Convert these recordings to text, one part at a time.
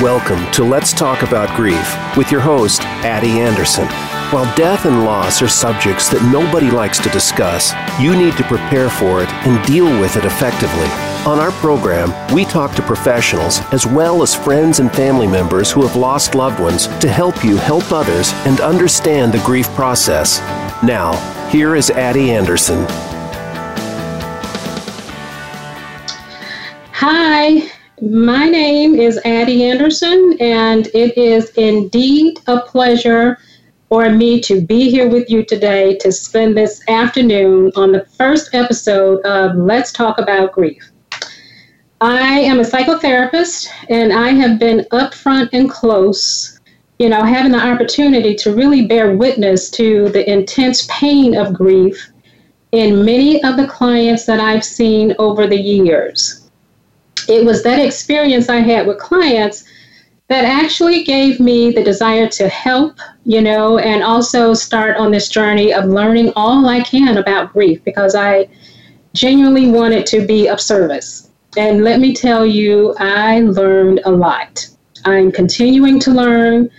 Welcome to Let's Talk About Grief with your host, Addie Anderson. While death and loss are subjects that nobody likes to discuss, you need to prepare for it and deal with it effectively. On our program, we talk to professionals as well as friends and family members who have lost loved ones to help you help others and understand the grief process. Now, here is Addie Anderson. Hi, my name is Addie Anderson, and it is indeed a pleasure for me to be here with you today to spend this afternoon on the first episode of Let's Talk About Grief. I am a psychotherapist, and I have been upfront and close, you know, having the opportunity to really bear witness to the intense pain of grief in many of the clients that I've seen over the years it was that experience I had with clients that actually gave me the desire to help, you know, and also start on this journey of learning all I can about grief because I genuinely wanted to be of service. And let me tell you, I learned a lot. I'm continuing to learn,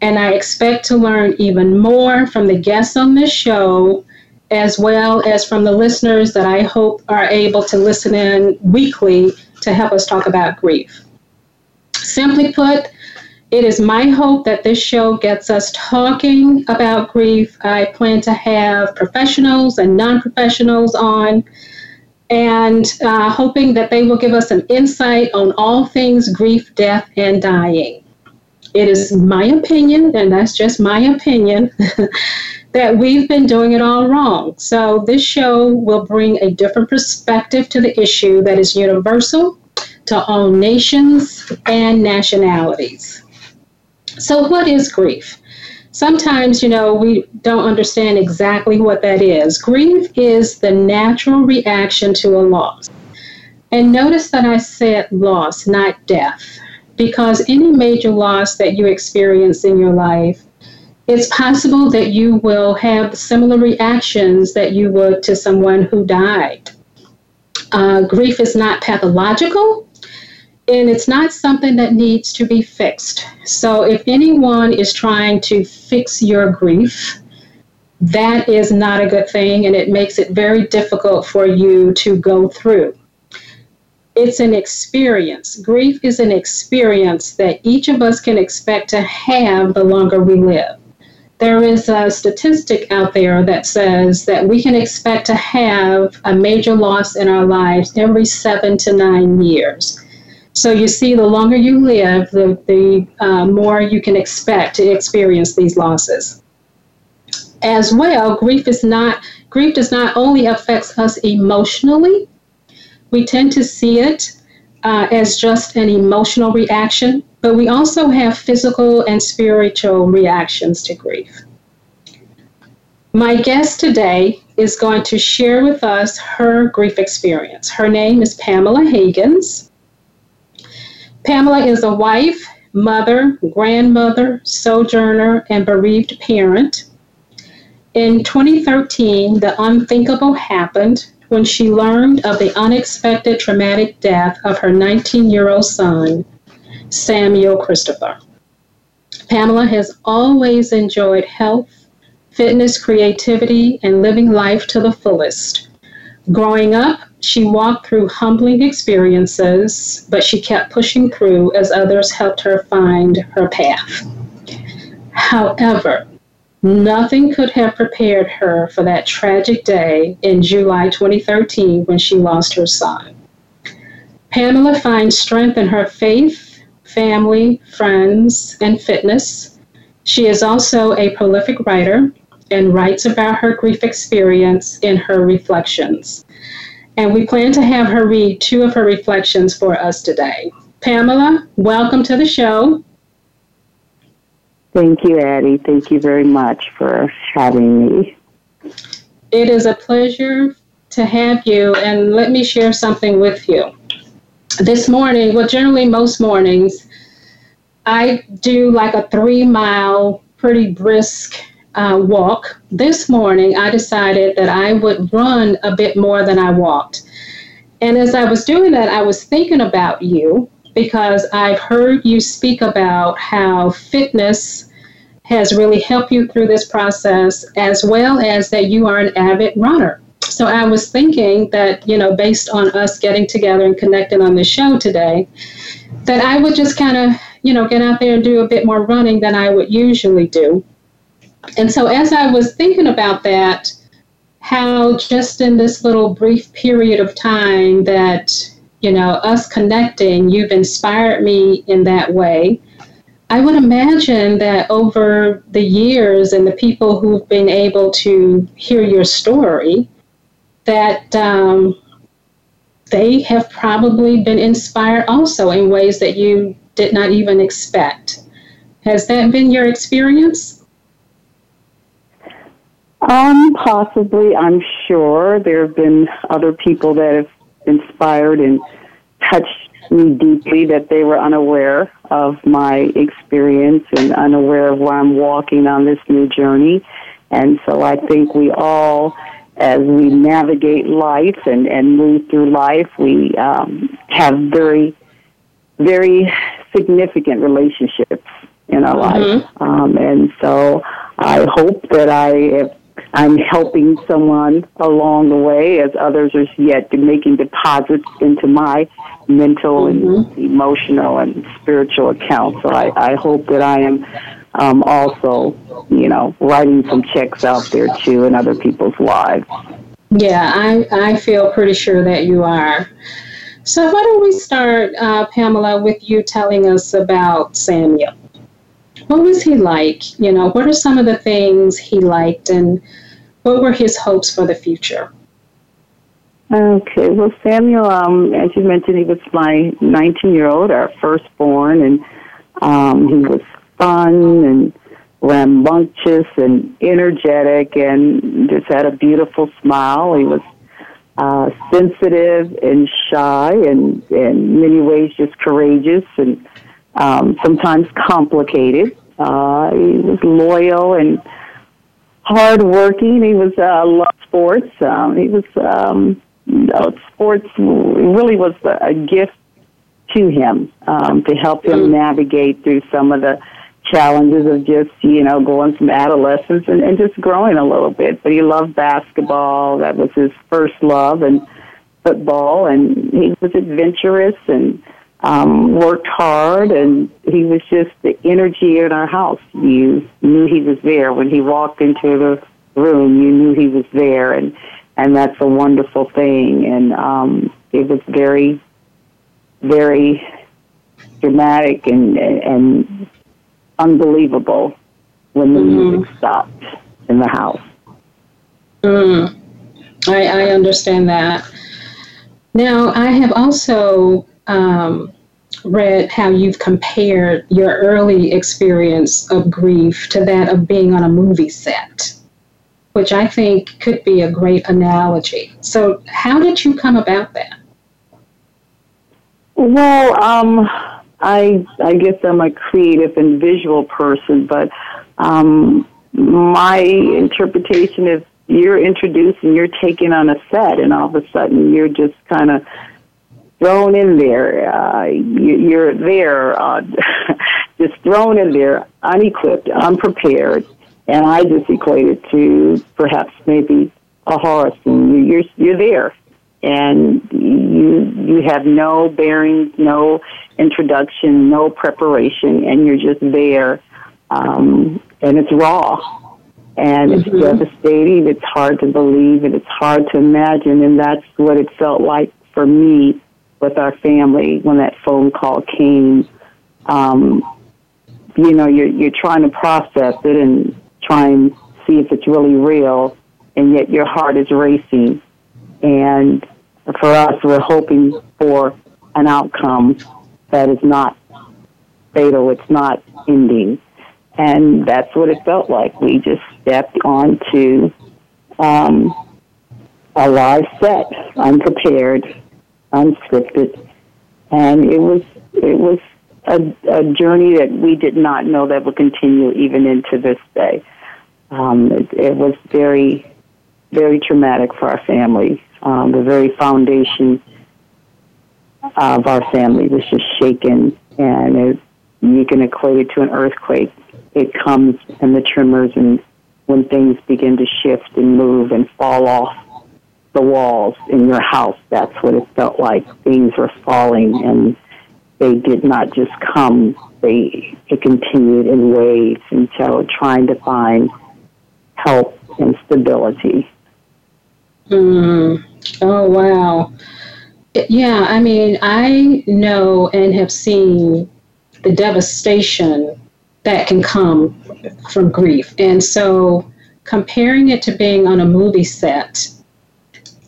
and I expect to learn even more from the guests on this show, as well as from the listeners that I hope are able to listen in weekly to help us talk about grief. Simply put, it is my hope that this show gets us talking about grief. I plan to have professionals and non professionals on, and uh, hoping that they will give us some insight on all things grief, death, and dying. It is my opinion, and that's just my opinion, that we've been doing it all wrong. So, this show will bring a different perspective to the issue that is universal to all nations and nationalities. So, what is grief? Sometimes, you know, we don't understand exactly what that is. Grief is the natural reaction to a loss. And notice that I said loss, not death, because any major loss that you experience in your life it's possible that you will have similar reactions that you would to someone who died. Uh, grief is not pathological and it's not something that needs to be fixed. So, if anyone is trying to fix your grief, that is not a good thing and it makes it very difficult for you to go through. It's an experience. Grief is an experience that each of us can expect to have the longer we live there is a statistic out there that says that we can expect to have a major loss in our lives every seven to nine years. So you see, the longer you live, the, the uh, more you can expect to experience these losses. As well, grief is not grief does not only affects us emotionally. We tend to see it uh, as just an emotional reaction, but we also have physical and spiritual reactions to grief. My guest today is going to share with us her grief experience. Her name is Pamela Hagins. Pamela is a wife, mother, grandmother, sojourner, and bereaved parent. In 2013, the unthinkable happened when she learned of the unexpected traumatic death of her 19 year old son, Samuel Christopher. Pamela has always enjoyed health, fitness, creativity, and living life to the fullest. Growing up, she walked through humbling experiences, but she kept pushing through as others helped her find her path. However, nothing could have prepared her for that tragic day in July 2013 when she lost her son. Pamela finds strength in her faith family, friends, and fitness. She is also a prolific writer and writes about her grief experience in her reflections. And we plan to have her read two of her reflections for us today. Pamela, welcome to the show. Thank you, Addie. Thank you very much for having me. It is a pleasure to have you, and let me share something with you. This morning, well, generally, most mornings, I do like a three mile, pretty brisk uh, walk. This morning, I decided that I would run a bit more than I walked. And as I was doing that, I was thinking about you because I've heard you speak about how fitness has really helped you through this process, as well as that you are an avid runner. So I was thinking that, you know, based on us getting together and connecting on the show today, that I would just kind of, you know, get out there and do a bit more running than I would usually do. And so as I was thinking about that, how just in this little brief period of time that, you know, us connecting, you've inspired me in that way. I would imagine that over the years and the people who've been able to hear your story, that um, they have probably been inspired also in ways that you did not even expect. Has that been your experience? Um, possibly, I'm sure. There have been other people that have inspired and touched me deeply that they were unaware of my experience and unaware of where I'm walking on this new journey. And so I think we all, as we navigate life and, and move through life, we um, have very, very significant relationships in our mm-hmm. life. Um, and so I hope that I have I'm helping someone along the way as others are yet making deposits into my mental mm-hmm. and emotional and spiritual account. So I, I hope that I am um, also, you know, writing some checks out there too in other people's lives. Yeah, I, I feel pretty sure that you are. So why don't we start, uh, Pamela, with you telling us about Samuel? What was he like? You know, what are some of the things he liked and what were his hopes for the future? Okay, well, Samuel, um, as you mentioned, he was my 19 year old, our firstborn, and um, he was fun and rambunctious and energetic and just had a beautiful smile. He was uh, sensitive and shy and in many ways just courageous and um, sometimes complicated. Uh, he was loyal and hardworking. He was uh, loved sports. Um, he was um, you know, sports really was a gift to him um, to help him mm-hmm. navigate through some of the challenges of just you know going from adolescence and, and just growing a little bit. But he loved basketball. That was his first love, and football. And he was adventurous and um, worked hard, and he was just the energy in our house. You knew he was there when he walked into the room. You knew he was there, and and that's a wonderful thing. And um, it was very, very dramatic and and unbelievable when the mm-hmm. music stopped in the house. Mm. I, I understand that. Now, I have also um, read how you've compared your early experience of grief to that of being on a movie set, which I think could be a great analogy. So, how did you come about that? Well, um, I I guess I'm a creative and visual person, but um, my interpretation is you're introduced and you're taken on a set, and all of a sudden you're just kind of thrown in there. Uh, you, are there, uh, just thrown in there, unequipped, unprepared, and I just equate it to perhaps maybe a horse, and You're you're there, and you you have no bearings, no introduction, no preparation, and you're just there, um, and it's raw. And it's mm-hmm. devastating. It's hard to believe, and it's hard to imagine. And that's what it felt like for me with our family when that phone call came. Um, you know, you're you're trying to process it and try and see if it's really real, and yet your heart is racing. And for us, we're hoping for an outcome that is not fatal. It's not ending, and that's what it felt like. We just stepped onto um, a live set, unprepared, unscripted, and it was it was a, a journey that we did not know that would continue even into this day. Um, it, it was very very traumatic for our family. Um, the very foundation of our family was just shaken, and it, you can equate it to an earthquake. It comes and the tremors, and when things begin to shift and move and fall off the walls in your house, that's what it felt like. Things were falling, and they did not just come; they it continued in waves. until trying to find help and stability. Mm. Oh wow. Yeah, I mean, I know and have seen the devastation that can come from grief. And so comparing it to being on a movie set,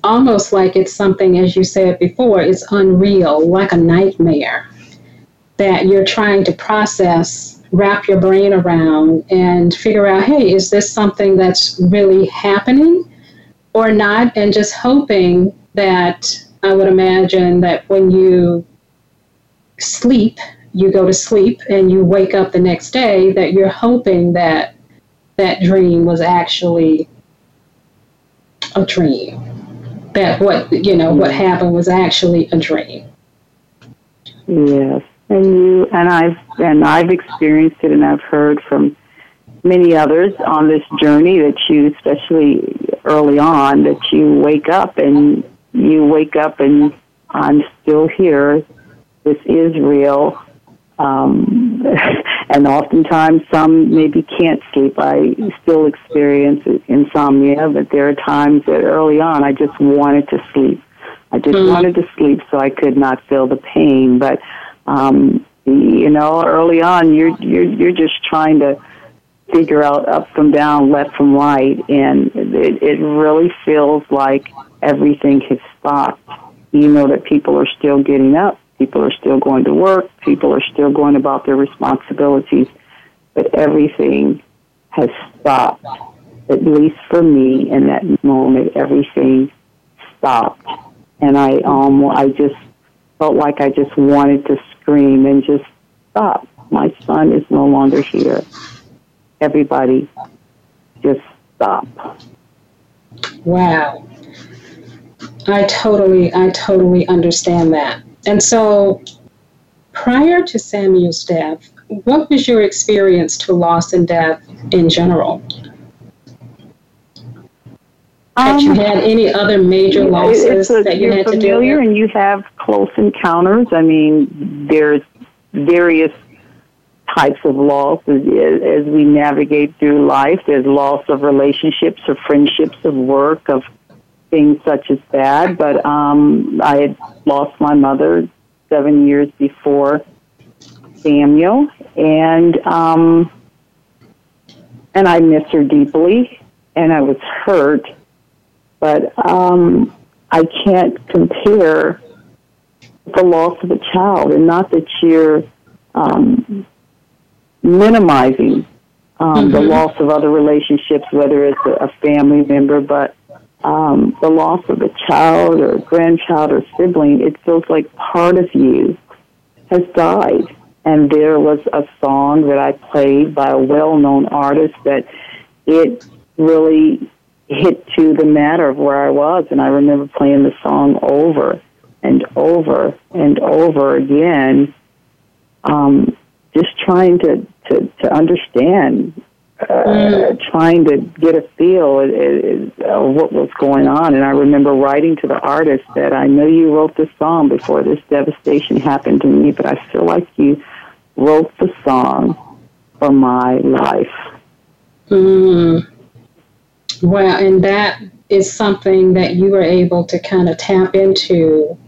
almost like it's something, as you said before, it's unreal, like a nightmare that you're trying to process, wrap your brain around, and figure out hey, is this something that's really happening or not? And just hoping that I would imagine that when you sleep, you go to sleep and you wake up the next day, that you're hoping that that dream was actually a dream. That what you know what happened was actually a dream. Yes, and you and I've and I've experienced it, and I've heard from many others on this journey that you, especially early on, that you wake up and you wake up and I'm still here. This is real. Um, and oftentimes some maybe can't sleep. I still experience insomnia, but there are times that early on I just wanted to sleep. I just mm. wanted to sleep so I could not feel the pain. But um, you know, early on you're you're you're just trying to figure out up from down, left from right, and it, it really feels like everything has stopped. You know that people are still getting up, people are still going to work, people are still going about their responsibilities, but everything has stopped. At least for me, in that moment, everything stopped, and I um I just felt like I just wanted to scream and just stop. My son is no longer here. Everybody, just stop. Wow. I totally, I totally understand that. And so, prior to Samuel's death, what was your experience to loss and death in general? Had you um, had any other major losses a, that you had to deal with? and you have close encounters. I mean, there's various types of loss as, as we navigate through life. There's loss of relationships, of friendships, of work, of things such as that. But um, I had lost my mother seven years before Samuel, and um, and I miss her deeply, and I was hurt. But um, I can't compare the loss of a child, and not that you're um, minimizing um, mm-hmm. the loss of other relationships, whether it's a, a family member, but um, the loss of a child or a grandchild or sibling, it feels like part of you has died. And there was a song that I played by a well-known artist that it really hit to the matter of where I was. And I remember playing the song over and over and over again, um, just trying to, to, to understand mm. trying to get a feel of what was going on. And I remember writing to the artist that I know you wrote this song before this devastation happened to me, but I feel like you wrote the song for my life. Mm. Well, and that is something that you were able to kind of tap into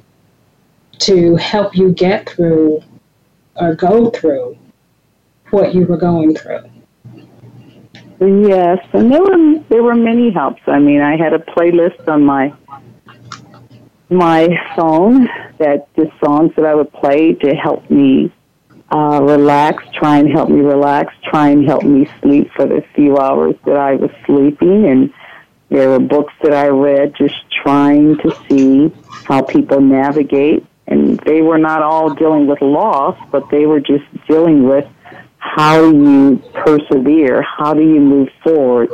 to help you get through or go through what you were going through. Yes, and there were there were many helps. I mean, I had a playlist on my my phone that the songs that I would play to help me uh, relax, try and help me relax, try and help me sleep for the few hours that I was sleeping. And there were books that I read just trying to see how people navigate. And they were not all dealing with loss, but they were just dealing with how you persevere, how do you move forward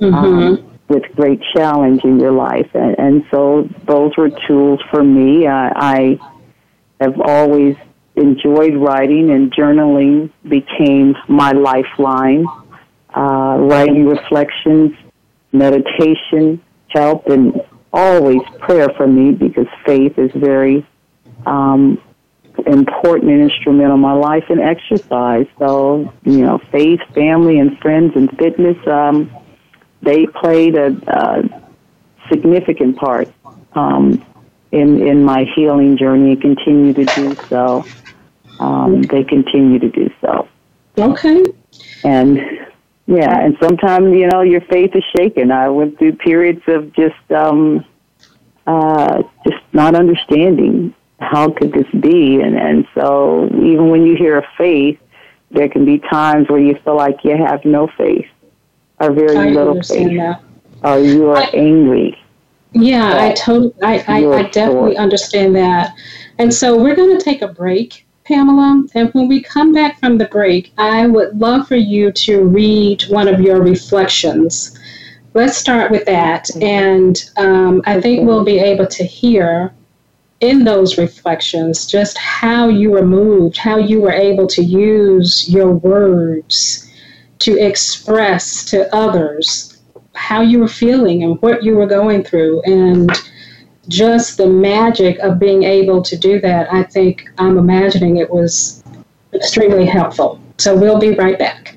mm-hmm. um, with great challenge in your life. And, and so those were tools for me. I, I have always enjoyed writing, and journaling became my lifeline. Uh, writing reflections, meditation helped, and always prayer for me because faith is very um, important and instrumental in my life and exercise. So, you know, faith, family, and friends and fitness, um, they played a, a significant part um, in in my healing journey and continue to do so. Um, they continue to do so. Okay. And yeah, and sometimes you know your faith is shaken. I went through periods of just um, uh, just not understanding how could this be, and and so even when you hear faith, there can be times where you feel like you have no faith or very I little faith, that. or you are I- angry. Yeah, I totally, I, I, I definitely understand that. And so we're going to take a break, Pamela. And when we come back from the break, I would love for you to read one of your reflections. Let's start with that. And um, I think we'll be able to hear in those reflections just how you were moved, how you were able to use your words to express to others how you were feeling and what you were going through. And just the magic of being able to do that i think i'm imagining it was extremely helpful. So we'll be right back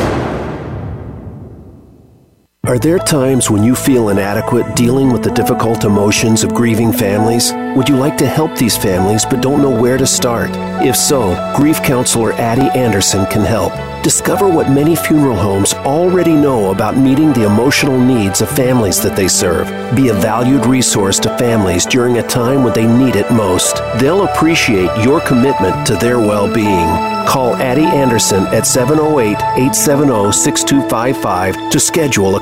Are there times when you feel inadequate dealing with the difficult emotions of grieving families? Would you like to help these families but don't know where to start? If so, grief counselor Addie Anderson can help. Discover what many funeral homes already know about meeting the emotional needs of families that they serve. Be a valued resource to families during a time when they need it most. They'll appreciate your commitment to their well being. Call Addie Anderson at 708 870 6255 to schedule a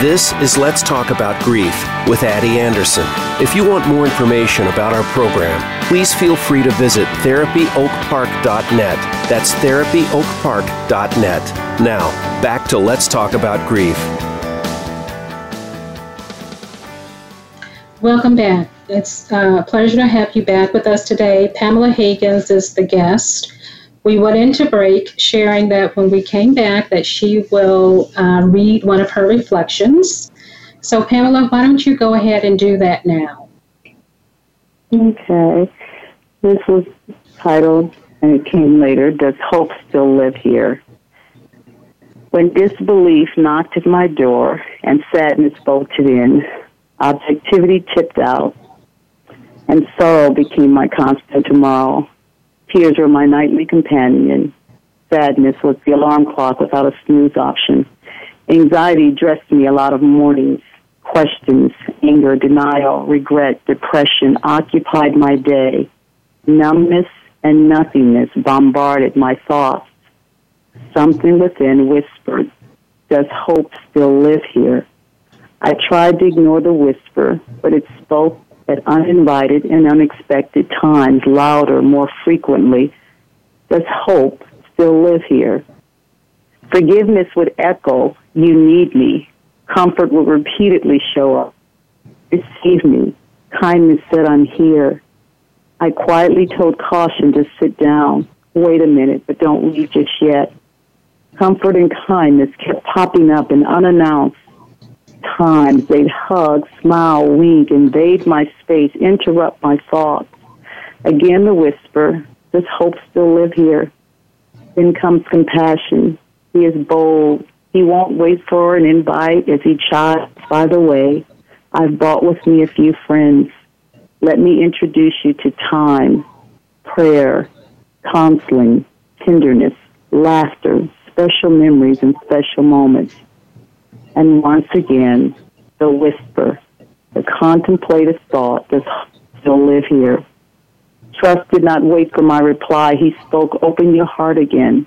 This is Let's Talk About Grief with Addie Anderson. If you want more information about our program, please feel free to visit therapyoakpark.net. That's therapyoakpark.net. Now, back to Let's Talk About Grief. welcome back it's uh, a pleasure to have you back with us today pamela Hagins is the guest we went into break sharing that when we came back that she will uh, read one of her reflections so pamela why don't you go ahead and do that now Okay. This was titled, and it came later, Does Hope Still Live Here? When disbelief knocked at my door and sadness bolted in, objectivity tipped out, and sorrow became my constant tomorrow. Tears were my nightly companion. Sadness was the alarm clock without a snooze option. Anxiety dressed me a lot of mornings. Questions, anger, denial, regret, depression occupied my day. Numbness and nothingness bombarded my thoughts. Something within whispered, Does hope still live here? I tried to ignore the whisper, but it spoke at uninvited and unexpected times, louder, more frequently. Does hope still live here? Forgiveness would echo, You need me. Comfort would repeatedly show up. Receive me. Kindness said, I'm here. I quietly told caution to sit down. Wait a minute, but don't leave just yet. Comfort and kindness kept popping up and unannounced times. They'd hug, smile, wink, invade my space, interrupt my thoughts. Again, the whisper, Does hope still live here? Then comes compassion. He is bold. He won't wait for an invite as he chides by the way. I've brought with me a few friends. Let me introduce you to time, prayer, counseling, tenderness, laughter, special memories, and special moments. And once again, the whisper, the contemplative thought, does still live here? Trust did not wait for my reply. He spoke, Open your heart again.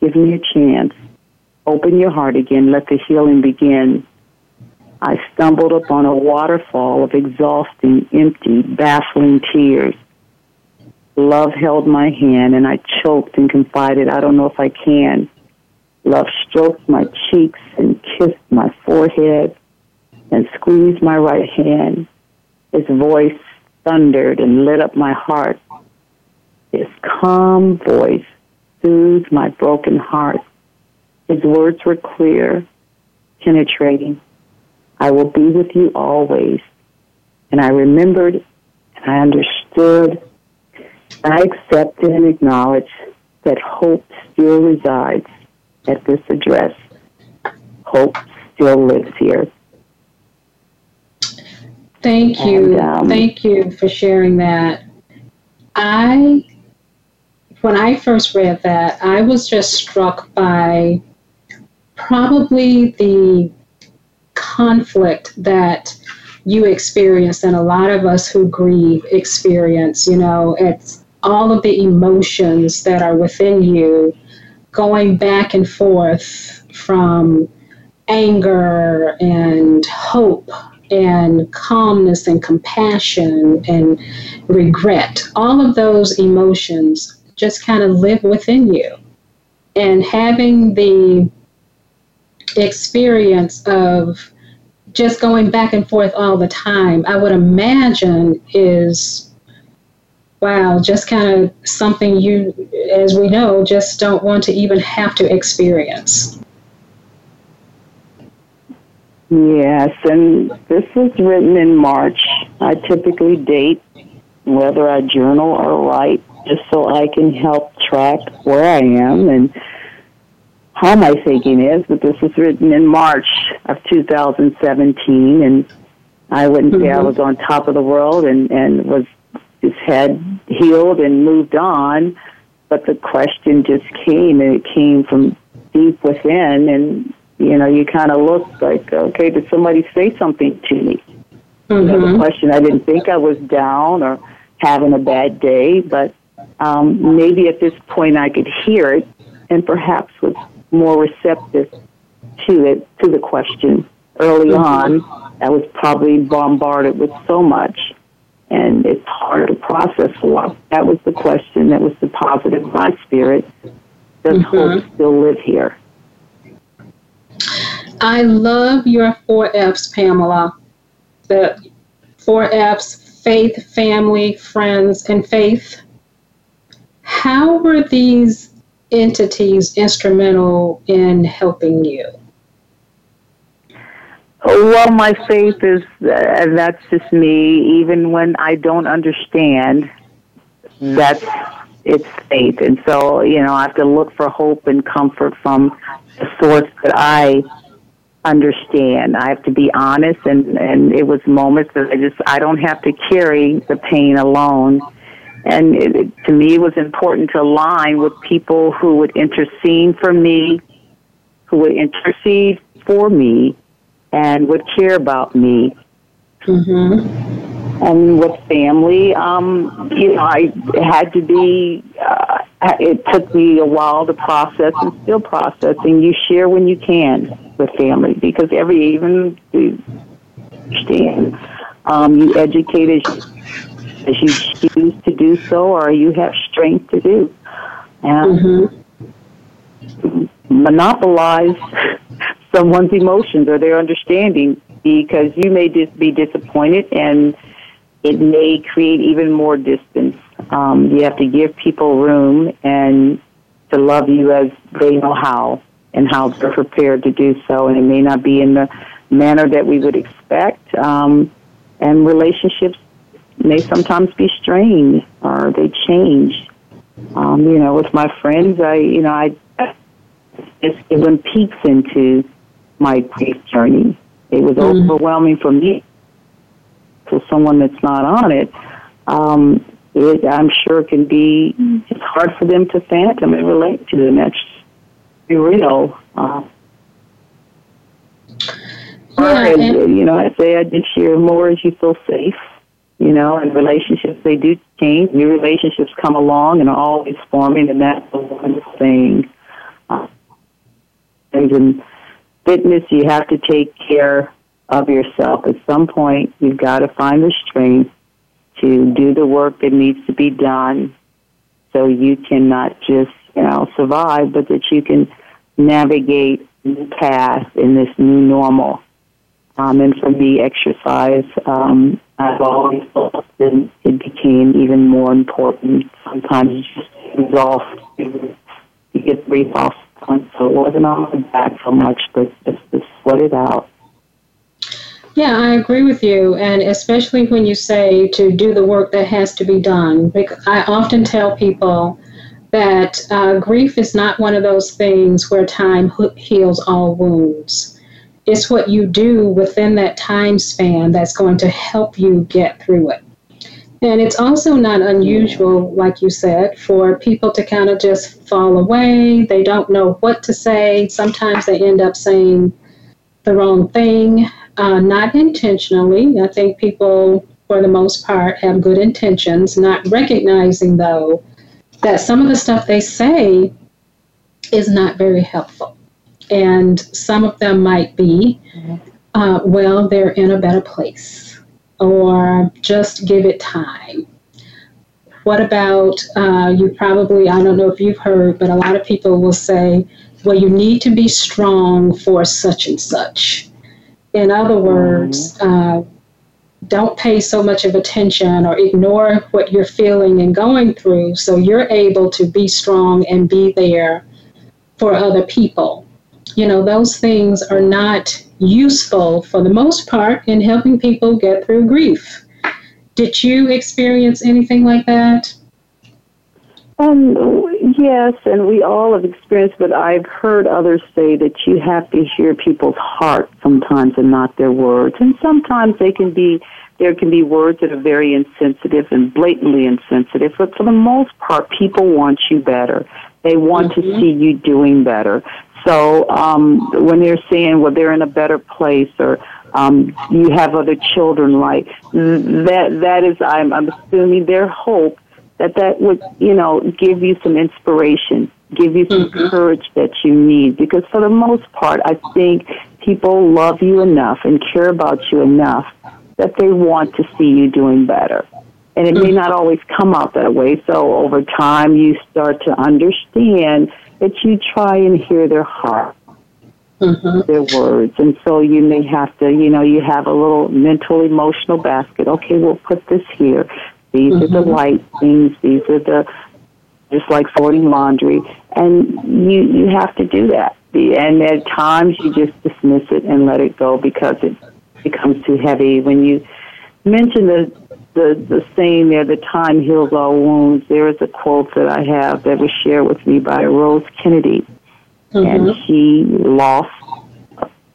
Give me a chance. Open your heart again. Let the healing begin. I stumbled upon a waterfall of exhausting, empty, baffling tears. Love held my hand and I choked and confided, I don't know if I can. Love stroked my cheeks and kissed my forehead and squeezed my right hand. His voice thundered and lit up my heart. His calm voice soothed my broken heart. His words were clear, penetrating. I will be with you always. And I remembered and I understood I accepted and acknowledged that hope still resides at this address. Hope still lives here. Thank you. And, um, Thank you for sharing that. I, when I first read that, I was just struck by probably the conflict that you experience and a lot of us who grieve experience. You know, it's all of the emotions that are within you going back and forth from anger and hope and calmness and compassion and regret. All of those emotions just kind of live within you. And having the experience of just going back and forth all the time, I would imagine is wow, just kind of something you, as we know, just don't want to even have to experience. Yes, and this was written in March. I typically date whether I journal or write just so I can help track where I am and how my thinking is. But this was written in March of 2017, and I wouldn't mm-hmm. say I mm-hmm. was on top of the world and, and was just head healed and moved on, but the question just came, and it came from deep within, and you know, you kind of look like, okay, did somebody say something to me? Mm-hmm. You know, the mm-hmm. question, I didn't think I was down or having a bad day, but um, maybe at this point I could hear it and perhaps was more receptive to it, to the question. Early mm-hmm. on, I was probably bombarded with so much and it's hard to process a lot. That was the question. That was deposited in my spirit. Does mm-hmm. hope still live here? I love your four F's, Pamela. The four F's faith, family, friends, and faith. How were these entities instrumental in helping you? Well, my faith is, uh, and that's just me, even when I don't understand, that's, it's faith. And so, you know, I have to look for hope and comfort from the source that I understand. I have to be honest, and, and it was moments that I just, I don't have to carry the pain alone. And it, it, to me, it was important to align with people who would intercede for me, who would intercede for me, and would care about me. Mm-hmm. And with family, um, you know, I had to be. Uh, it took me a while to process and still processing. You share when you can with family because every even you understand. Um, you educate as you, as you choose to do so, or you have strength to do. And mm-hmm. monopolize someone's emotions or their understanding because you may just be disappointed and it may create even more distance. Um, you have to give people room and to love you as they know how and how they're prepared to do so. And it may not be in the manner that we would expect. Um, and relationships may sometimes be strained or they change. Um, you know, with my friends, I, you know, I, it's given peeks into my grief journey. It was mm-hmm. overwhelming for me. For someone that's not on it, um, it, I'm sure can be it's hard for them to fathom and relate to, and that's real. Uh, yeah, I, you know, I say I did share more as you feel safe. You know, and relationships they do change. New relationships come along and are always forming, and that's the wonderful thing. Uh, and fitness, you have to take care of yourself. At some point, you've got to find the strength to do the work that needs to be done, so you can not just you know survive, but that you can navigate the path in this new normal. Um, and for me, exercise, um, I've always thought that it became even more important. Sometimes you just exhaust, you get brief off, so it wasn't on my back so much, but just to sweat it out. Yeah, I agree with you, and especially when you say to do the work that has to be done. I often tell people that uh, grief is not one of those things where time heals all wounds it's what you do within that time span that's going to help you get through it. And it's also not unusual, like you said, for people to kind of just fall away. They don't know what to say. Sometimes they end up saying the wrong thing, uh, not intentionally. I think people, for the most part, have good intentions, not recognizing, though, that some of the stuff they say is not very helpful and some of them might be, uh, well, they're in a better place, or just give it time. What about, uh, you probably, I don't know if you've heard, but a lot of people will say, well, you need to be strong for such and such. In other words, uh, don't pay so much of attention or ignore what you're feeling and going through so you're able to be strong and be there for other people you know, those things are not useful for the most part in helping people get through grief. Did you experience anything like that? Um, yes, and we all have experienced, but I've heard others say that you have to hear people's heart sometimes and not their words. And sometimes they can be, there can be words that are very insensitive and blatantly insensitive, but for the most part, people want you better. They want mm-hmm. to see you doing better. So um, when they're saying, well, they're in a better place or um, you have other children, like that, that is, I'm, I'm assuming their hope that that would, you know, give you some inspiration, give you some mm-hmm. courage that you need. Because for the most part, I think people love you enough and care about you enough that they want to see you doing better. And it may mm-hmm. not always come out that way. So over time, you start to understand that you try and hear their heart, mm-hmm. their words. And so you may have to, you know, you have a little mental, emotional basket. Okay, we'll put this here. These mm-hmm. are the mm-hmm. light things. These are the, just like sorting laundry. And you, you have to do that. And at times you just dismiss it and let it go because it becomes too heavy. When you mention the the, the saying there, the time heals all wounds, there is a quote that I have that was shared with me by Rose Kennedy. Mm-hmm. And she lost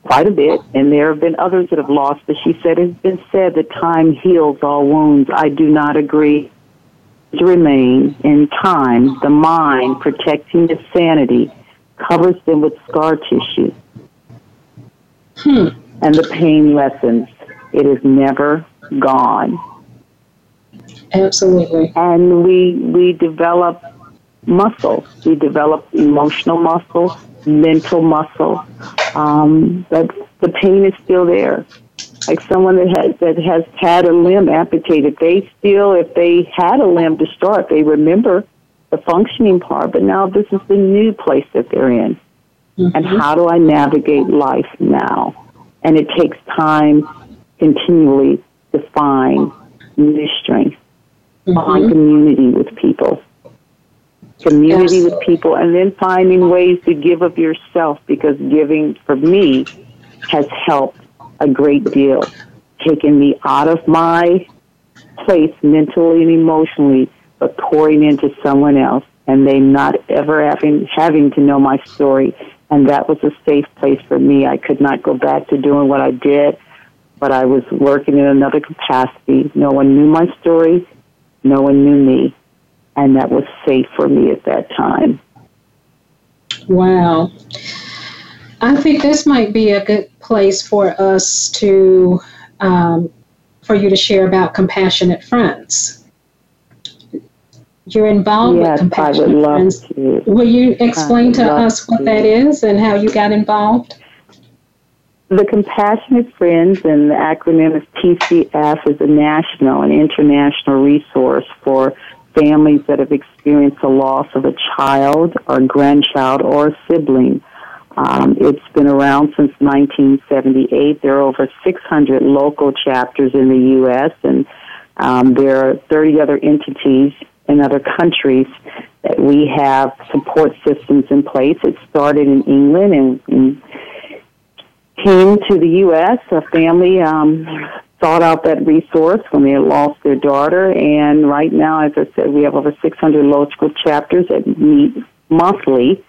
quite a bit, and there have been others that have lost, but she said, It's been said that time heals all wounds. I do not agree. To remain in time, the mind, protecting the sanity, covers them with scar tissue. Hmm. And the pain lessens. It is never gone. Absolutely. And we we develop muscle. We develop emotional muscle, mental muscle. Um, but the pain is still there. Like someone that has that has had a limb amputated, they still, if they had a limb to start, they remember the functioning part. But now this is the new place that they're in. Mm-hmm. And how do I navigate life now? And it takes time continually to find new strength mm-hmm. community with people. Community with people, and then finding ways to give of yourself because giving for me has helped a great deal, taking me out of my place mentally and emotionally, but pouring into someone else, and they not ever having having to know my story. And that was a safe place for me. I could not go back to doing what I did, but I was working in another capacity. No one knew my story. No one knew me, and that was safe for me at that time. Wow. I think this might be a good place for us to, um, for you to share about compassionate friends. You're involved yes, with compassionate I would love friends. To. Will you explain to us what to. that is and how you got involved? The Compassionate Friends, and the acronym is TCF, is a national and international resource for families that have experienced the loss of a child or grandchild or a sibling. Um, it's been around since 1978. There are over 600 local chapters in the U.S., and um, there are 30 other entities in other countries that we have support systems in place. It started in England and, and came to the U.S. A family um, sought out that resource when they lost their daughter, and right now, as I said, we have over 600 local chapters that meet monthly.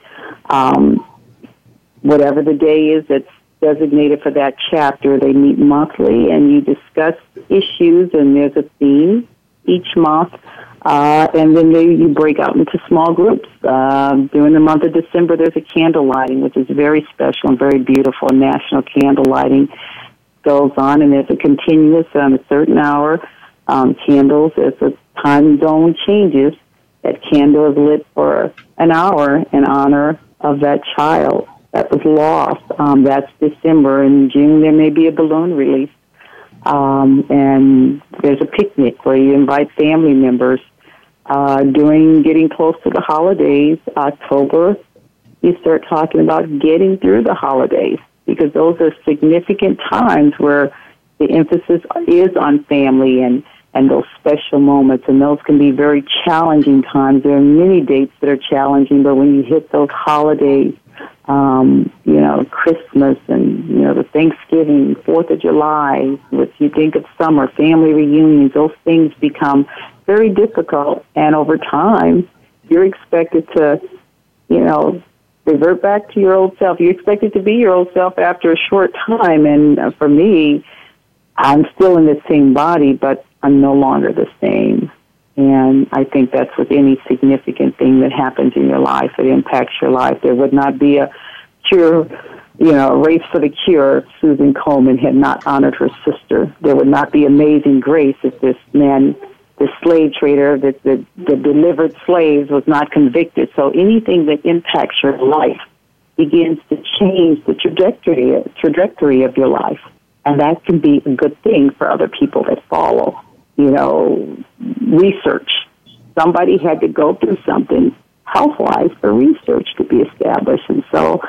Um, whatever the day is that's designated for that chapter, they meet monthly, and you discuss issues, and there's a theme each month. Uh, and then they, you break out into small groups. Uh, during the month of December, there's a candle lighting, which is very special and very beautiful. National candle lighting goes on, and there's a continuous on a certain hour. Um, candles, as the time zone changes, that candle is lit for an hour in honor of that child that was lost. Um, that's December. In June, there may be a balloon release. Um, and there's a picnic where you invite family members uh, during getting close to the holidays, October, you start talking about getting through the holidays because those are significant times where the emphasis is on family and and those special moments and those can be very challenging times there are many dates that are challenging but when you hit those holidays um, you know christmas and you know the thanksgiving fourth of july what you think of summer family reunions those things become very difficult. And over time, you're expected to, you know, revert back to your old self. You're expected to be your old self after a short time. And uh, for me, I'm still in the same body, but I'm no longer the same. And I think that's with any significant thing that happens in your life. It impacts your life. There would not be a cure, you know, race for the cure Susan Komen had not honored her sister. There would not be amazing grace if this man the slave trader that, that, that delivered slaves was not convicted. So anything that impacts your life begins to change the trajectory trajectory of your life, and that can be a good thing for other people that follow. You know, research. Somebody had to go through something health-wise for research to be established, and so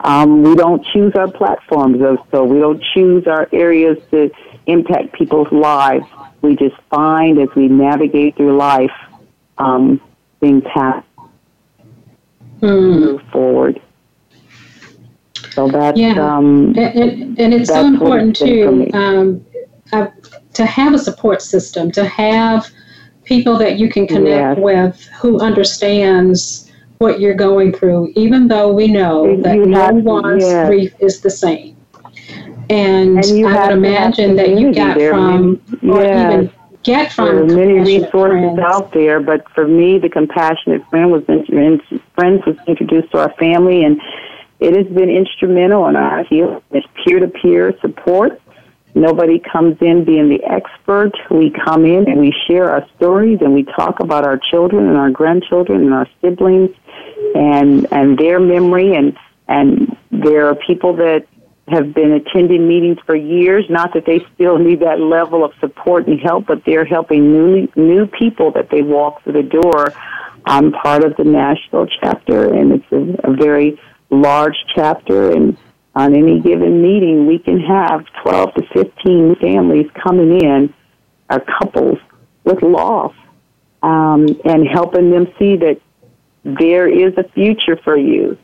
um, we don't choose our platforms. So we don't choose our areas to impact people's lives we just find as we navigate through life, um, things happen, mm. move forward. So that's yeah, um, and, and, and it's so important too um, uh, to have a support system, to have people that you can connect yes. with who understands what you're going through, even though we know that no one's yes. grief is the same. And, and I would imagine that you got from, or even get from. There are many resources friends. out there, but for me, the compassionate friend was friends was introduced to our family, and it has been instrumental in our healing. It's peer to peer support. Nobody comes in being the expert. We come in and we share our stories and we talk about our children and our grandchildren and our siblings and and their memory and and there are people that have been attending meetings for years. Not that they still need that level of support and help, but they're helping new new people that they walk through the door. I'm part of the national chapter, and it's a, a very large chapter. And on any given meeting, we can have 12 to 15 families coming in, or couples with loss, um, and helping them see that there is a future for you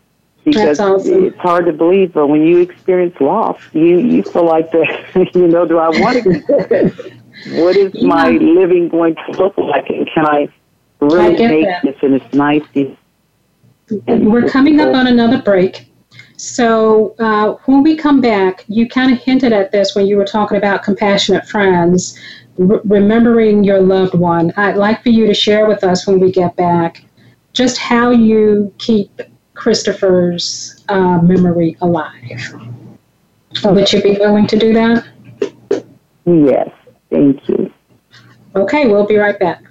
because awesome. it's hard to believe, but when you experience loss, you you feel like the you know, do I want to? what is yeah. my living going to look like, and can I really I make that. this? And it's nice. To, and we're coming up on another break. So uh, when we come back, you kind of hinted at this when you were talking about compassionate friends, re- remembering your loved one. I'd like for you to share with us when we get back just how you keep Christopher's uh, memory alive. Would you be willing to do that? Yes, thank you. Okay, we'll be right back.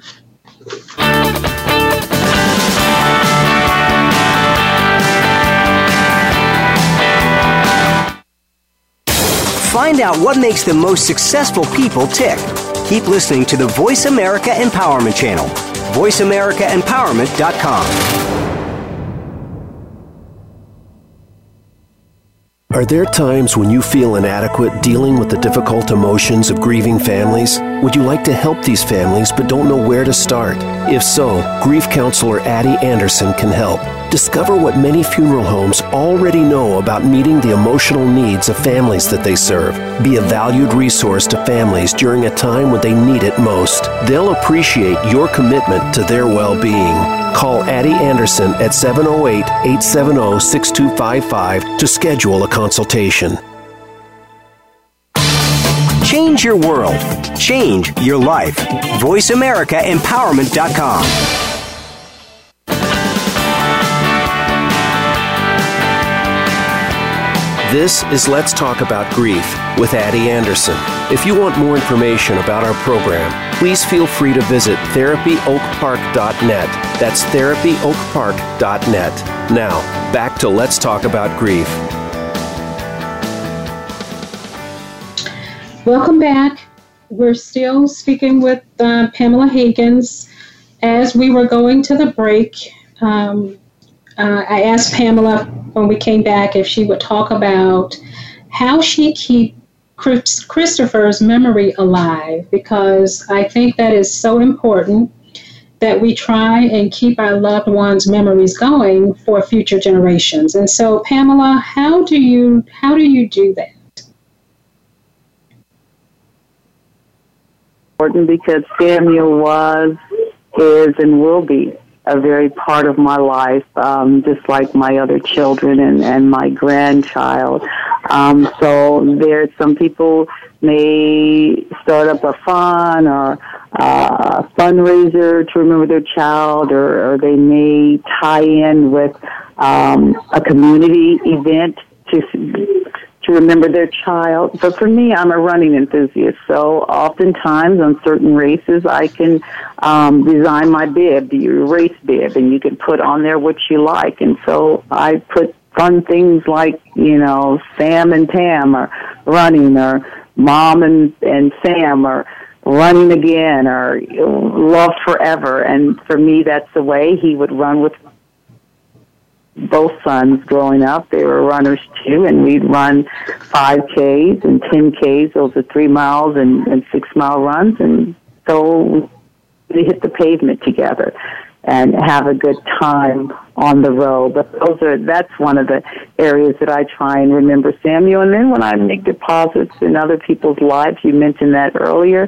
Find out what makes the most successful people tick. Keep listening to the Voice America Empowerment Channel. VoiceAmericaEmpowerment.com. Are there times when you feel inadequate dealing with the difficult emotions of grieving families? Would you like to help these families but don't know where to start? If so, grief counselor Addie Anderson can help. Discover what many funeral homes already know about meeting the emotional needs of families that they serve. Be a valued resource to families during a time when they need it most. They'll appreciate your commitment to their well being. Call Addie Anderson at 708 870 6255 to schedule a consultation. Change your world. Change your life. VoiceAmericaEmpowerment.com. This is Let's Talk About Grief with Addie Anderson. If you want more information about our program, please feel free to visit therapyoakpark.net. That's therapyoakpark.net. Now, back to Let's Talk About Grief. Welcome back. We're still speaking with uh, Pamela Higgins. As we were going to the break, um, uh, I asked Pamela when we came back if she would talk about how she keep Christopher's memory alive because I think that is so important that we try and keep our loved ones' memories going for future generations. And so, Pamela, how do you how do you do that? Important because Samuel was, is, and will be a very part of my life, um, just like my other children and, and my grandchild. Um, so there, some people may start up a fund or uh, a fundraiser to remember their child, or, or they may tie in with um, a community event to to remember their child. But for me, I'm a running enthusiast, so oftentimes on certain races, I can um, design my bib, your race bib, and you can put on there what you like. And so I put fun things like you know Sam and Pam are running, or Mom and and Sam are running again, or love forever. And for me, that's the way he would run with both sons growing up. They were runners too, and we'd run 5Ks and 10Ks. Those are three miles and, and six mile runs. And so we hit the pavement together and have a good time on the road. But those are that's one of the areas that I try and remember Samuel. And then when I make deposits in other people's lives, you mentioned that earlier,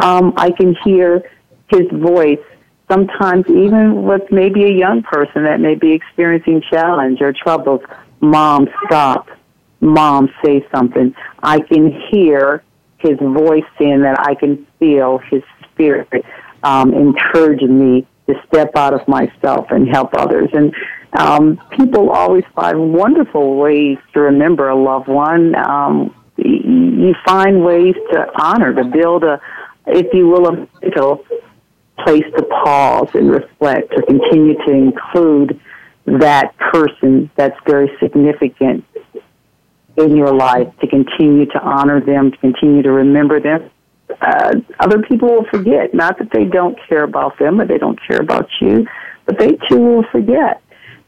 um, I can hear his voice sometimes even with maybe a young person that may be experiencing challenge or troubles, mom, stop. Mom, say something. I can hear his voice saying that I can feel his spirit um, encouraging me to step out of myself and help others. And um, people always find wonderful ways to remember a loved one. Um, you find ways to honor, to build a, if you will, a mental place to pause and reflect or continue to include that person that's very significant in your life, to continue to honor them, to continue to remember them. Uh, other people will forget. Not that they don't care about them or they don't care about you, but they too will forget.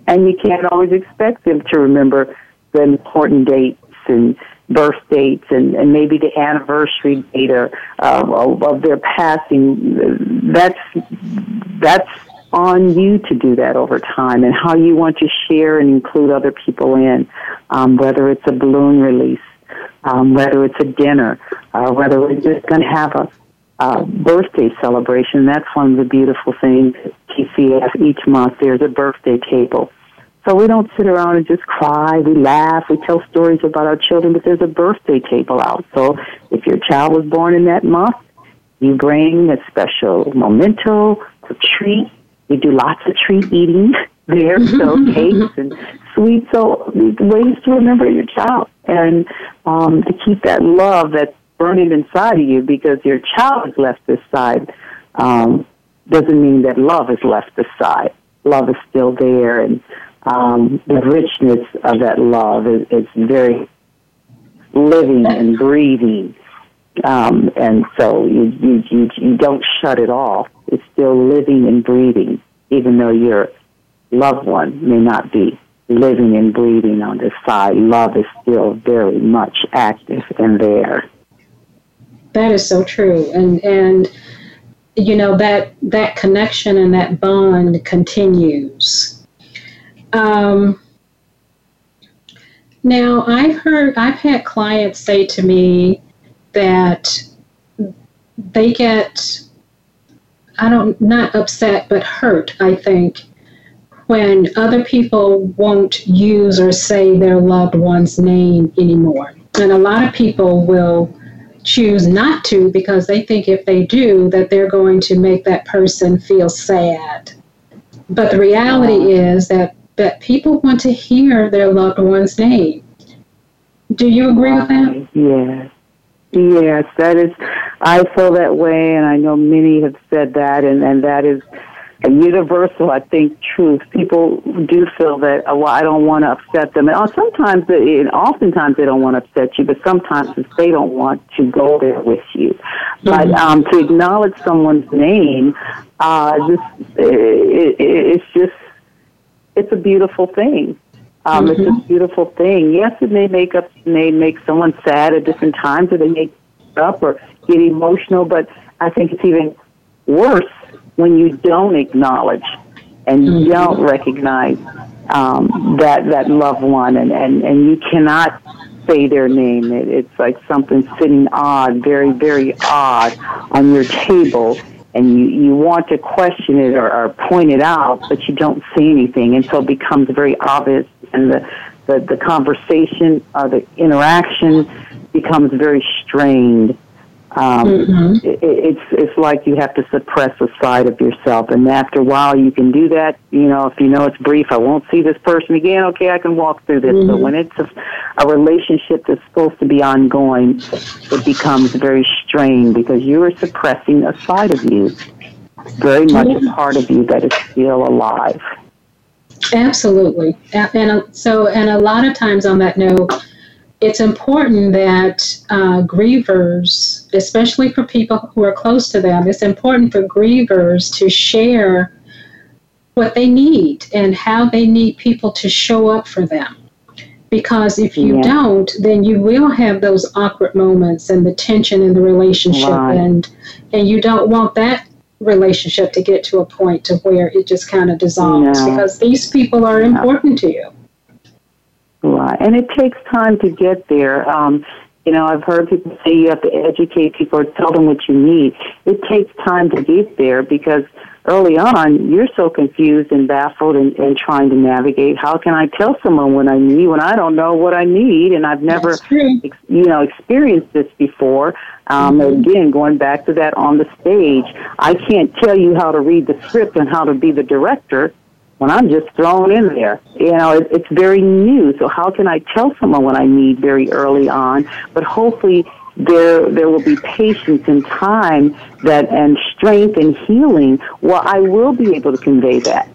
And you can't always expect them to remember the important dates and birth dates and, and maybe the anniversary date or, uh, of, of their passing. That's that's on you to do that over time and how you want to share and include other people in, um, whether it's a balloon release, um, whether it's a dinner, uh, whether we're just going to have a, a birthday celebration. That's one of the beautiful things at TCF. Each month there's a birthday table so we don't sit around and just cry. We laugh. We tell stories about our children, but there's a birthday table out. So if your child was born in that month, you bring a special memento, a treat. We do lots of treat eating there, so cakes and sweets, so ways to remember your child and um, to keep that love that's burning inside of you because your child has left this side um, doesn't mean that love has left this side. Love is still there, and um, the richness of that love is, is very living and breathing. Um, and so you, you, you, you don't shut it off. It's still living and breathing, even though your loved one may not be living and breathing on this side. Love is still very much active and there. That is so true. And, and, you know that that connection and that bond continues. Um, now I've heard I've had clients say to me that they get I don't not upset but hurt I think when other people won't use or say their loved one's name anymore. And a lot of people will choose not to because they think if they do that they're going to make that person feel sad. But the reality is that that people want to hear their loved one's name. Do you agree with that? Yes. Yes, that is I feel that way and I know many have said that and, and that is a universal, I think, truth. People do feel that, oh, well, I don't want to upset them. And sometimes, and oftentimes they don't want to upset you, but sometimes they don't want to go there with you. Mm-hmm. But um, to acknowledge someone's name, uh, just, it, it, it's just, it's a beautiful thing. Um, mm-hmm. It's a beautiful thing. Yes, it may make up, may make someone sad at different times, or they may get up or get emotional. But I think it's even worse when you don't acknowledge and mm-hmm. don't recognize um, that that loved one, and, and, and you cannot say their name. It, it's like something sitting odd, very very odd on your table, and you you want to question it or, or point it out, but you don't see anything, and so it becomes very obvious, and the the, the conversation or the interaction becomes very strained um, mm-hmm. it, it's it's like you have to suppress a side of yourself, and after a while, you can do that. You know, if you know it's brief, I won't see this person again. Okay, I can walk through this. Mm-hmm. But when it's a, a relationship that's supposed to be ongoing, it becomes very strained because you are suppressing a side of you, very much a part of you that is still alive. Absolutely, and uh, so and a lot of times on that note it's important that uh, grievers, especially for people who are close to them, it's important for grievers to share what they need and how they need people to show up for them. Because if you yeah. don't, then you will have those awkward moments and the tension in the relationship, right. and and you don't want that relationship to get to a point to where it just kind of dissolves. No. Because these people are important to you. And it takes time to get there. Um, you know, I've heard people say you have to educate people or tell them what you need. It takes time to get there because early on you're so confused and baffled and, and trying to navigate. How can I tell someone what I need when I don't know what I need and I've never, ex- you know, experienced this before? Um, mm-hmm. Again, going back to that on the stage, I can't tell you how to read the script and how to be the director when I'm just thrown in there. You know, it, it's very new. So how can I tell someone what I need very early on? But hopefully there there will be patience and time that and strength and healing. Well, I will be able to convey that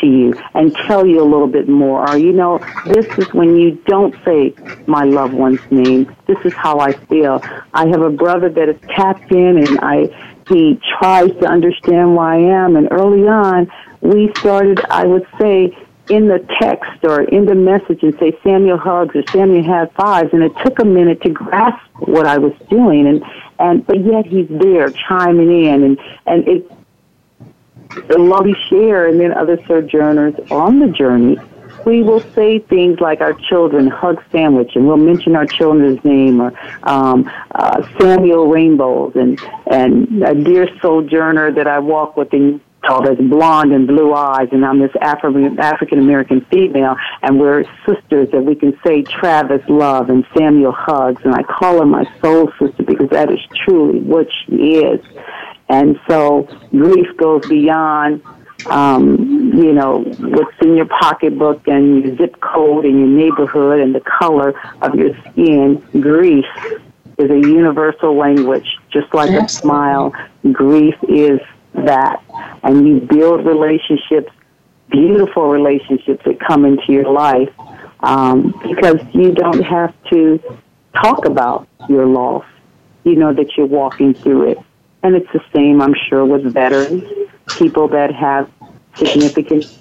to you and tell you a little bit more. Or you know, this is when you don't say my loved one's name. This is how I feel. I have a brother that is tapped in, and I he tries to understand why I am. And early on, we started, I would say, in the text or in the message and say Samuel hugs or Samuel had fives and it took a minute to grasp what I was doing. And and but yet he's there chiming in and and it the love we share and then other sojourners on the journey we will say things like our children hug sandwich and we'll mention our children's name or um, uh, Samuel rainbows and and a dear sojourner that I walk with in tall, there's blonde and blue eyes, and I'm this Afri- African American female, and we're sisters that we can say Travis love and Samuel hugs, and I call her my soul sister because that is truly what she is. And so grief goes beyond um, you know, what's in your pocketbook and your zip code and your neighborhood and the color of your skin, grief is a universal language, just like Absolutely. a smile. Grief is that. And you build relationships, beautiful relationships that come into your life um, because you don't have to talk about your loss. You know that you're walking through it. And it's the same, I'm sure, with veterans, people that have significant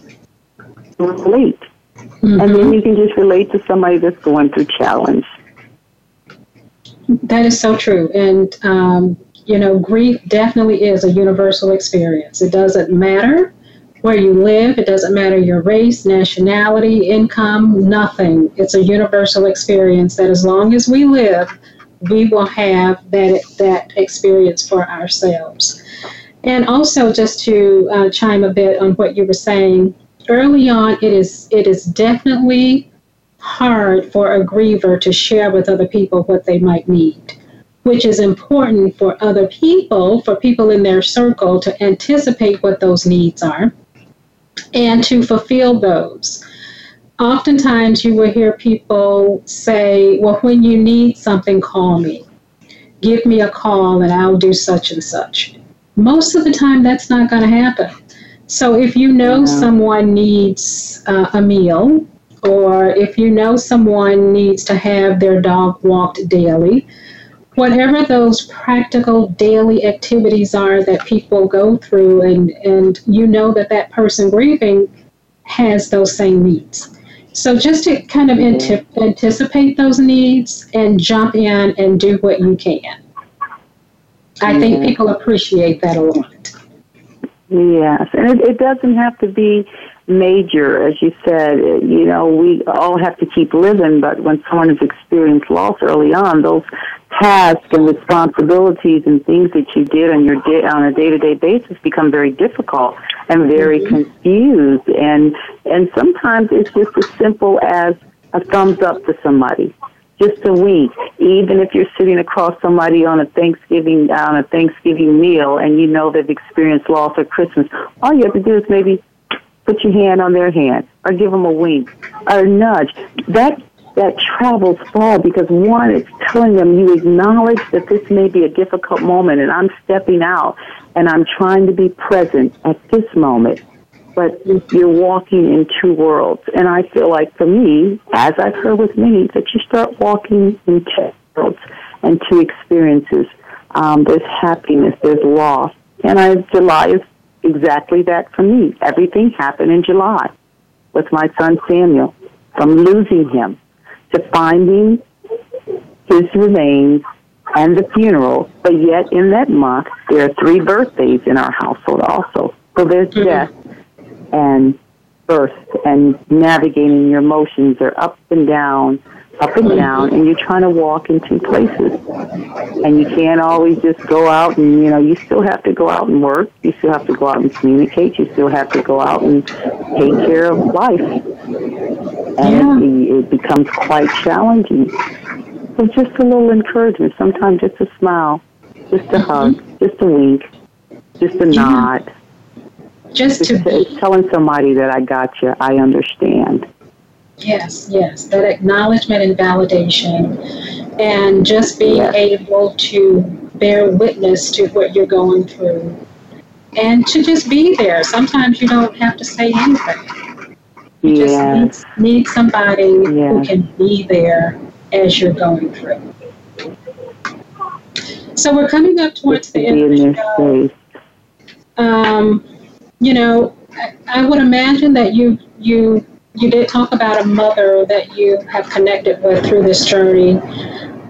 relate. Mm-hmm. And then you can just relate to somebody that's going through challenge. That is so true. And, um, you know, grief definitely is a universal experience. It doesn't matter where you live, it doesn't matter your race, nationality, income, nothing. It's a universal experience that as long as we live, we will have that, that experience for ourselves. And also, just to uh, chime a bit on what you were saying, early on, it is it is definitely hard for a griever to share with other people what they might need, which is important for other people, for people in their circle to anticipate what those needs are and to fulfill those. Oftentimes, you will hear people say, Well, when you need something, call me. Give me a call and I'll do such and such most of the time that's not going to happen. So if you know yeah. someone needs uh, a meal, or if you know someone needs to have their dog walked daily, whatever those practical daily activities are that people go through, and, and you know that that person grieving has those same needs. So just to kind of mm-hmm. anticipate those needs and jump in and do what you can. I think mm-hmm. people appreciate that a lot. Yes, and it, it doesn't have to be major, as you said. You know, we all have to keep living, but when someone has experienced loss early on, those tasks and responsibilities and things that you did on your day, on a day-to-day basis become very difficult and very mm-hmm. confused. And and sometimes it's just as simple as a thumbs up to somebody just a week. Even if you're sitting across somebody on a Thanksgiving on a Thanksgiving meal and you know they've experienced loss or Christmas, all you have to do is maybe put your hand on their hand or give them a wink or a nudge. That that travels far because one, it's telling them you acknowledge that this may be a difficult moment and I'm stepping out and I'm trying to be present at this moment but you're walking in two worlds. And I feel like for me, as I've heard with many, that you start walking in two worlds and two experiences. Um, there's happiness, there's loss. And I, July is exactly that for me. Everything happened in July with my son Samuel, from losing him to finding his remains and the funeral. But yet in that month, there are three birthdays in our household also. So there's mm-hmm. death and birth and navigating your emotions are up and down, up and down, and you're trying to walk in two places. And you can't always just go out and, you know, you still have to go out and work. You still have to go out and communicate. You still have to go out and take care of life. And yeah. it, it becomes quite challenging. So just a little encouragement, sometimes just a smile, just a hug, mm-hmm. just a wink, just a yeah. nod just to be telling somebody that I got you, I understand. Yes, yes, that acknowledgement and validation, and just being yes. able to bear witness to what you're going through, and to just be there. Sometimes you don't have to say anything. You yes. just need, need somebody yes. who can be there as you're going through. So we're coming up towards the end of the show. Um, you know, I, would imagine that you you you did talk about a mother that you have connected with through this journey.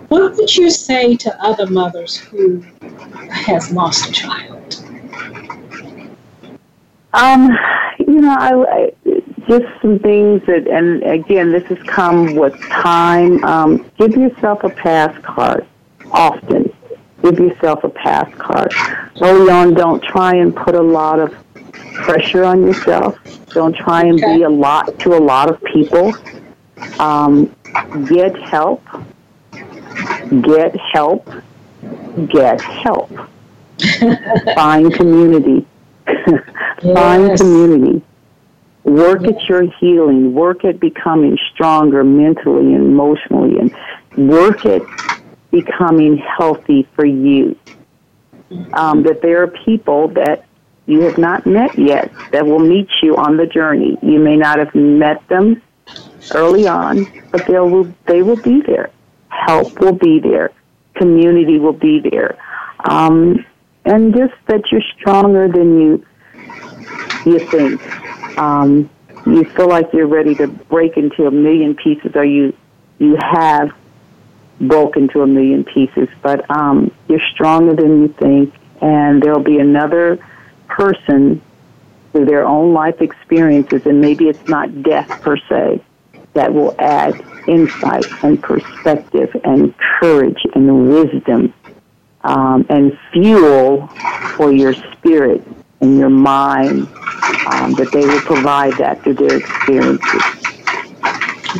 What would you say to other mothers who has lost a child? Um, you know, I, I just some things that, and again, this has come with time. Um, give yourself a pass card often. Give yourself a pass card. Early on, don't try and put a lot of pressure on yourself. Don't try and okay. be a lot to a lot of people. Um, get help. Get help. Get help. Find community. Find community. Work at your healing. Work at becoming stronger mentally and emotionally, and work at becoming healthy for you. Um, that there are people that you have not met yet that will meet you on the journey. You may not have met them early on, but they will they will be there. Help will be there. Community will be there. Um, and just that you're stronger than you you think. Um, you feel like you're ready to break into a million pieces, or you you have broken into a million pieces. But um, you're stronger than you think, and there'll be another person through their own life experiences, and maybe it's not death per se, that will add insight and perspective and courage and wisdom um, and fuel for your spirit and your mind um, that they will provide that through their experiences.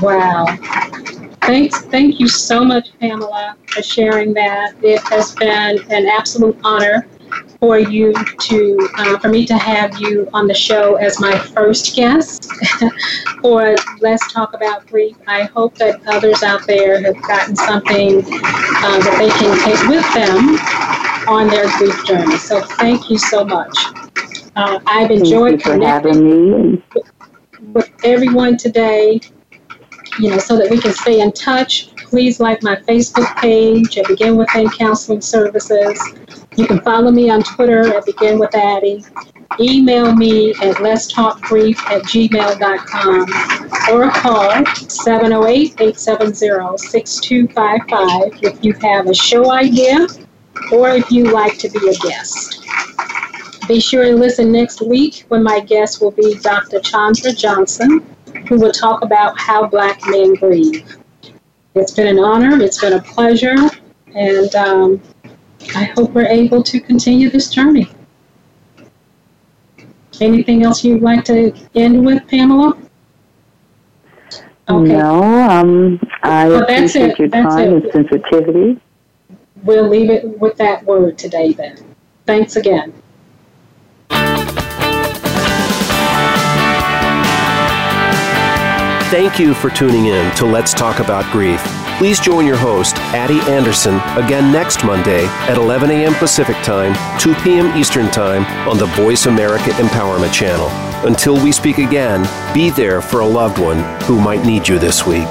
Wow. Thanks, thank you so much, Pamela, for sharing that. It has been an absolute honor for you to, uh, for me to have you on the show as my first guest for Let's Talk About Grief. I hope that others out there have gotten something uh, that they can take with them on their grief journey. So thank you so much. Uh, I've enjoyed connecting with everyone today, you know, so that we can stay in touch. Please like my Facebook page at Begin Within Counseling Services. You can follow me on Twitter at Begin with Addie. Email me at letstalkgrief at gmail.com or call 708-870-6255 if you have a show idea or if you like to be a guest. Be sure to listen next week when my guest will be Dr. Chandra Johnson, who will talk about how black men grieve. It's been an honor, it's been a pleasure, and um, I hope we're able to continue this journey. Anything else you'd like to end with, Pamela? Okay. No, um, I well, appreciate it. your that's time it. and sensitivity. We'll leave it with that word today then. Thanks again. Thank you for tuning in to Let's Talk About Grief. Please join your host, Addie Anderson, again next Monday at 11 a.m. Pacific Time, 2 p.m. Eastern Time on the Voice America Empowerment Channel. Until we speak again, be there for a loved one who might need you this week.